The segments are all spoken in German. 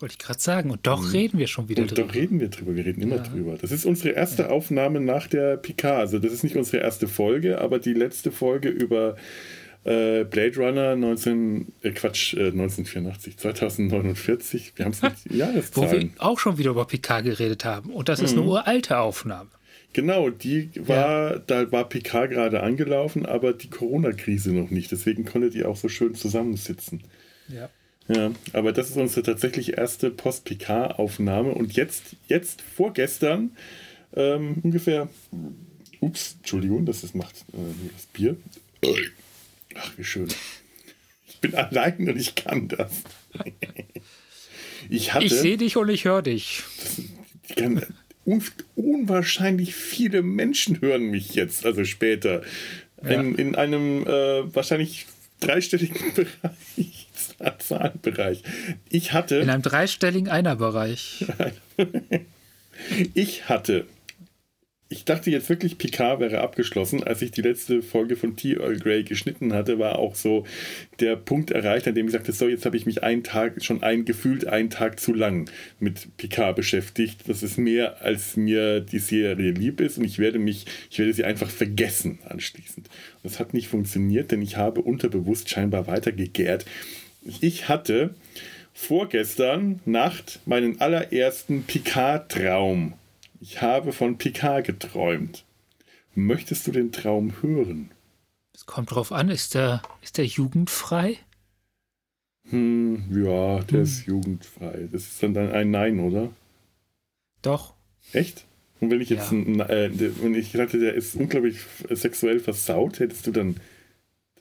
Wollte ich gerade sagen. Und doch mhm. reden wir schon wieder und drüber. Doch reden wir drüber. Wir reden immer ja. drüber. Das ist unsere erste ja. Aufnahme nach der Picard. Also das ist nicht unsere erste Folge, aber die letzte Folge über äh, Blade Runner 19, äh, Quatsch, äh, 1984, 2049. Wir haben es mit Jahreszahlen. Wo wir auch schon wieder über Picard geredet haben. Und das ist mhm. eine uralte Aufnahme. Genau, die war, ja. da war Picard gerade angelaufen, aber die Corona-Krise noch nicht. Deswegen konntet ihr auch so schön zusammensitzen. Ja. Ja, aber das ist unsere tatsächlich erste Post-PK-Aufnahme. Und jetzt, jetzt vorgestern, ähm, ungefähr, ups, Entschuldigung, das ist, macht äh, das Bier. Ach, wie schön. Ich bin allein und ich kann das. Ich, hatte, ich sehe dich und ich höre dich. Ich kann, un, unwahrscheinlich viele Menschen hören mich jetzt, also später. Ja. In, in einem äh, wahrscheinlich dreistelligen Bereich. Zahlenbereich. Ich hatte. In einem dreistelligen Einerbereich. ich hatte. Ich dachte jetzt wirklich, Picard wäre abgeschlossen. Als ich die letzte Folge von T. Earl Grey geschnitten hatte, war auch so der Punkt erreicht, an dem ich sagte, so, jetzt habe ich mich einen Tag, schon ein, gefühlt einen Tag zu lang mit Picard beschäftigt. Das ist mehr, als mir die Serie lieb ist und ich werde mich, ich werde sie einfach vergessen anschließend. Das hat nicht funktioniert, denn ich habe unterbewusst scheinbar weiter gegärt ich hatte vorgestern Nacht meinen allerersten Picard-Traum. Ich habe von Picard geträumt. Möchtest du den Traum hören? Es kommt drauf an, ist der, ist der jugendfrei? Hm, ja, der hm. ist jugendfrei. Das ist dann, ein Nein, oder? Doch. Echt? Und wenn ich jetzt, ja. ein, äh, wenn ich dachte, der ist unglaublich sexuell versaut, hättest du dann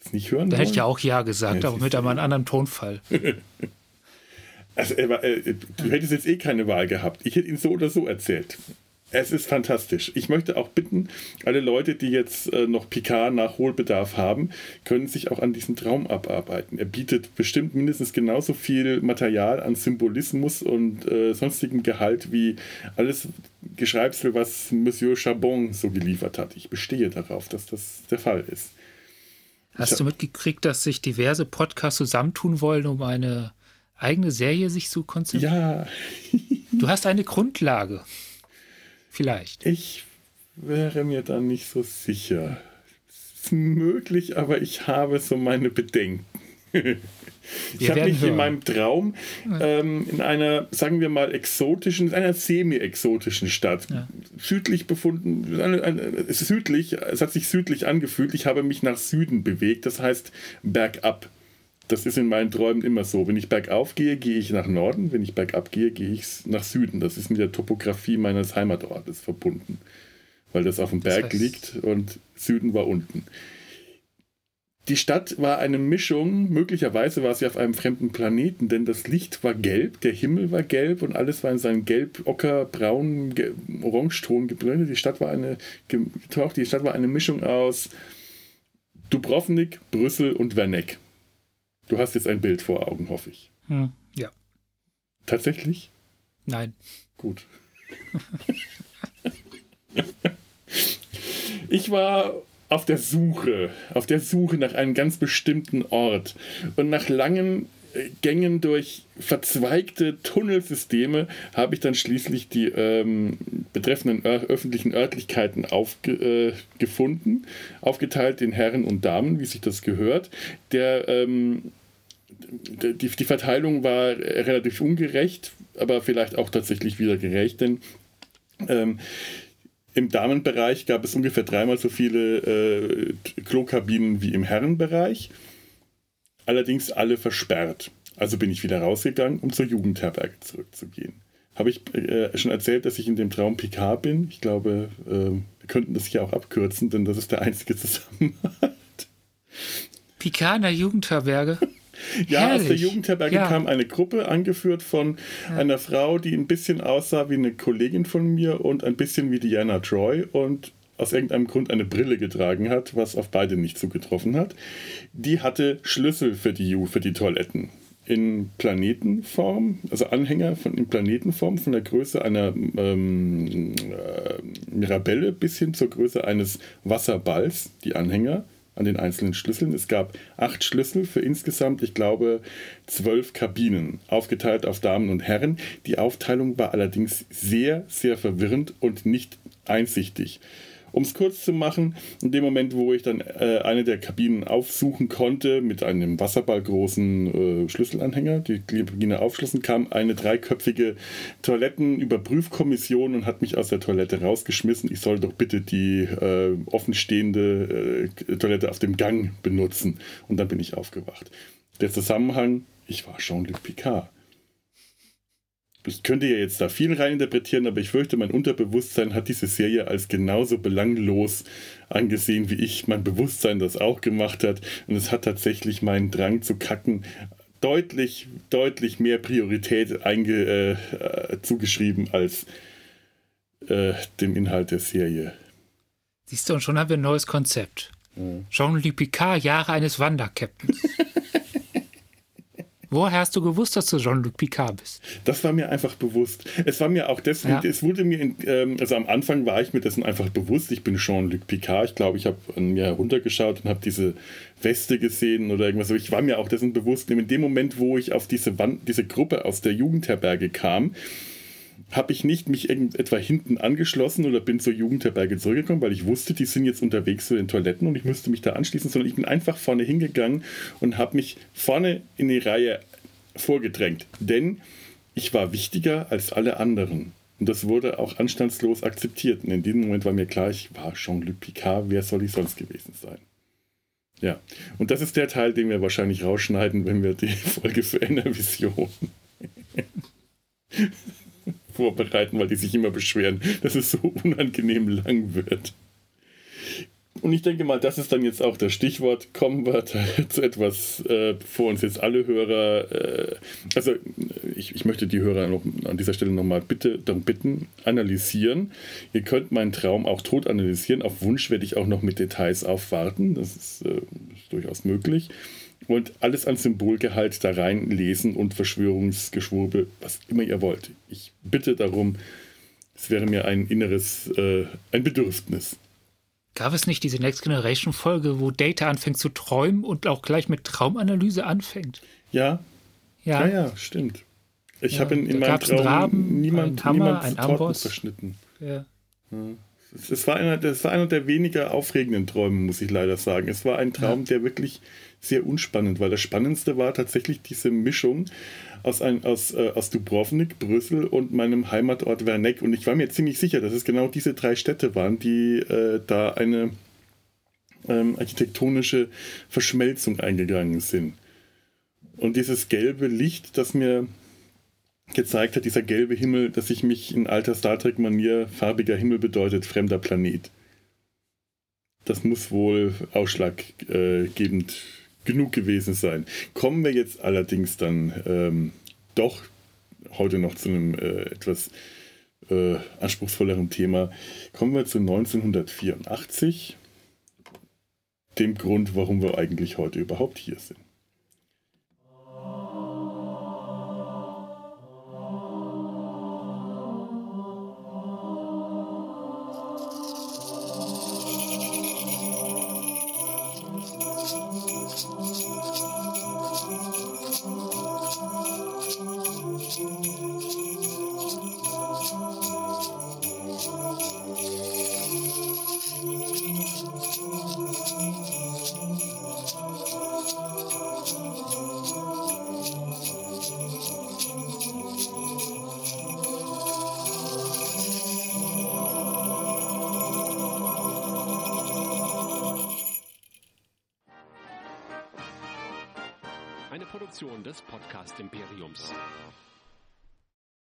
das nicht hören Da hätte ich ja auch Ja gesagt, ja, aber mit einem anderen Tonfall. also, äh, äh, du hättest jetzt eh keine Wahl gehabt. Ich hätte ihn so oder so erzählt. Es ist fantastisch. Ich möchte auch bitten, alle Leute, die jetzt äh, noch Picard Nachholbedarf haben, können sich auch an diesem Traum abarbeiten. Er bietet bestimmt mindestens genauso viel Material an Symbolismus und äh, sonstigem Gehalt wie alles Geschreibsel, was Monsieur Chabon so geliefert hat. Ich bestehe darauf, dass das der Fall ist. Hast du mitgekriegt, dass sich diverse Podcasts zusammentun wollen, um eine eigene Serie sich zu konzentrieren? Ja. du hast eine Grundlage. Vielleicht. Ich wäre mir da nicht so sicher. Es ist möglich, aber ich habe so meine Bedenken. Ich habe mich hören. in meinem Traum ähm, in einer, sagen wir mal, exotischen, in einer semi-exotischen Stadt ja. südlich befunden, eine, eine, südlich, es hat sich südlich angefühlt, ich habe mich nach Süden bewegt, das heißt bergab. Das ist in meinen Träumen immer so. Wenn ich bergauf gehe, gehe ich nach Norden, wenn ich bergab gehe, gehe ich nach Süden. Das ist mit der Topografie meines Heimatortes verbunden, weil das auf dem Berg das heißt, liegt und Süden war unten. Die Stadt war eine Mischung, möglicherweise war sie auf einem fremden Planeten, denn das Licht war gelb, der Himmel war gelb und alles war in seinem gelb, ocker, braun, orangeton gebrannt. Die Stadt war eine getaucht, die Stadt war eine Mischung aus Dubrovnik, Brüssel und Werneck. Du hast jetzt ein Bild vor Augen, hoffe ich. Hm, ja. Tatsächlich? Nein. Gut. ich war auf der Suche, auf der Suche nach einem ganz bestimmten Ort. Und nach langen äh, Gängen durch verzweigte Tunnelsysteme habe ich dann schließlich die ähm, betreffenden öffentlichen Örtlichkeiten aufgefunden, äh, aufgeteilt in Herren und Damen, wie sich das gehört. Der, ähm, die, die Verteilung war relativ ungerecht, aber vielleicht auch tatsächlich wieder gerecht, denn ähm, im Damenbereich gab es ungefähr dreimal so viele äh, Klokabinen wie im Herrenbereich. Allerdings alle versperrt. Also bin ich wieder rausgegangen, um zur Jugendherberge zurückzugehen. Habe ich äh, schon erzählt, dass ich in dem Traum Picard bin? Ich glaube, äh, wir könnten das hier auch abkürzen, denn das ist der einzige Zusammenhang. Picard in der Jugendherberge? Ja, Herrlich. aus der Jugendherberge ja. kam eine Gruppe, angeführt von ja. einer Frau, die ein bisschen aussah wie eine Kollegin von mir und ein bisschen wie Diana Troy und aus irgendeinem Grund eine Brille getragen hat, was auf beide nicht zugetroffen hat. Die hatte Schlüssel für die, für die Toiletten in Planetenform, also Anhänger von in Planetenform von der Größe einer ähm, äh, Mirabelle bis hin zur Größe eines Wasserballs, die Anhänger an den einzelnen Schlüsseln. Es gab acht Schlüssel für insgesamt, ich glaube, zwölf Kabinen, aufgeteilt auf Damen und Herren. Die Aufteilung war allerdings sehr, sehr verwirrend und nicht einsichtig. Um es kurz zu machen, in dem Moment, wo ich dann äh, eine der Kabinen aufsuchen konnte mit einem wasserballgroßen äh, Schlüsselanhänger, die Kabine aufschlossen, kam eine dreiköpfige Toilettenüberprüfkommission und hat mich aus der Toilette rausgeschmissen. Ich soll doch bitte die äh, offenstehende äh, Toilette auf dem Gang benutzen. Und dann bin ich aufgewacht. Der Zusammenhang, ich war Jean-Luc Picard ich könnte ja jetzt da viel reininterpretieren, aber ich fürchte, mein Unterbewusstsein hat diese Serie als genauso belanglos angesehen, wie ich mein Bewusstsein das auch gemacht hat. Und es hat tatsächlich meinen Drang zu kacken deutlich, deutlich mehr Priorität einge, äh, zugeschrieben als äh, dem Inhalt der Serie. Siehst du, und schon haben wir ein neues Konzept. Ja. Jean-Luc Picard, Jahre eines Wanderkapitans. Woher hast du gewusst, dass du Jean-Luc Picard bist? Das war mir einfach bewusst. Es war mir auch deswegen, ja. es wurde mir, in, ähm, also am Anfang war ich mir dessen einfach bewusst, ich bin Jean-Luc Picard. Ich glaube, ich habe an mir heruntergeschaut und habe diese Weste gesehen oder irgendwas. Ich war mir auch dessen bewusst. In dem Moment, wo ich auf diese, Wand, diese Gruppe aus der Jugendherberge kam, habe ich nicht mich etwa hinten angeschlossen oder bin zur Jugendherberge zurückgekommen, weil ich wusste, die sind jetzt unterwegs zu den Toiletten und ich müsste mich da anschließen, sondern ich bin einfach vorne hingegangen und habe mich vorne in die Reihe vorgedrängt. Denn ich war wichtiger als alle anderen. Und das wurde auch anstandslos akzeptiert. Und in diesem Moment war mir klar, ich war Jean-Luc Picard, wer soll ich sonst gewesen sein? Ja, und das ist der Teil, den wir wahrscheinlich rausschneiden, wenn wir die Folge für Vision vorbereiten, weil die sich immer beschweren, dass es so unangenehm lang wird. Und ich denke mal, das ist dann jetzt auch das Stichwort. Kommen wir zu etwas, äh, bevor uns jetzt alle Hörer, äh, also ich, ich möchte die Hörer noch an dieser Stelle nochmal bitte, darum bitten, analysieren. Ihr könnt meinen Traum auch tot analysieren. Auf Wunsch werde ich auch noch mit Details aufwarten. Das ist, äh, ist durchaus möglich und alles an Symbolgehalt da reinlesen und Verschwörungsgeschwurbel, was immer ihr wollt. Ich bitte darum, es wäre mir ein inneres, äh, ein Bedürfnis. Gab es nicht diese Next Generation Folge, wo Data anfängt zu träumen und auch gleich mit Traumanalyse anfänit? Ja. Ja, ja, ja stimmt. Ich ja, habe in, in meinem Traum Raben, niemand, Hammer, niemand Amboss. verschnitten. Ja. ja. Es war, einer, das war einer der weniger aufregenden Träume, muss ich leider sagen. Es war ein Traum, der wirklich sehr unspannend war. Das Spannendste war tatsächlich diese Mischung aus, ein, aus, äh, aus Dubrovnik, Brüssel und meinem Heimatort Werneck. Und ich war mir ziemlich sicher, dass es genau diese drei Städte waren, die äh, da eine ähm, architektonische Verschmelzung eingegangen sind. Und dieses gelbe Licht, das mir gezeigt hat, dieser gelbe Himmel, dass ich mich in alter Star Trek-Manier farbiger Himmel bedeutet, fremder Planet. Das muss wohl ausschlaggebend genug gewesen sein. Kommen wir jetzt allerdings dann ähm, doch heute noch zu einem äh, etwas äh, anspruchsvolleren Thema. Kommen wir zu 1984, dem Grund, warum wir eigentlich heute überhaupt hier sind. Des Podcast Imperiums.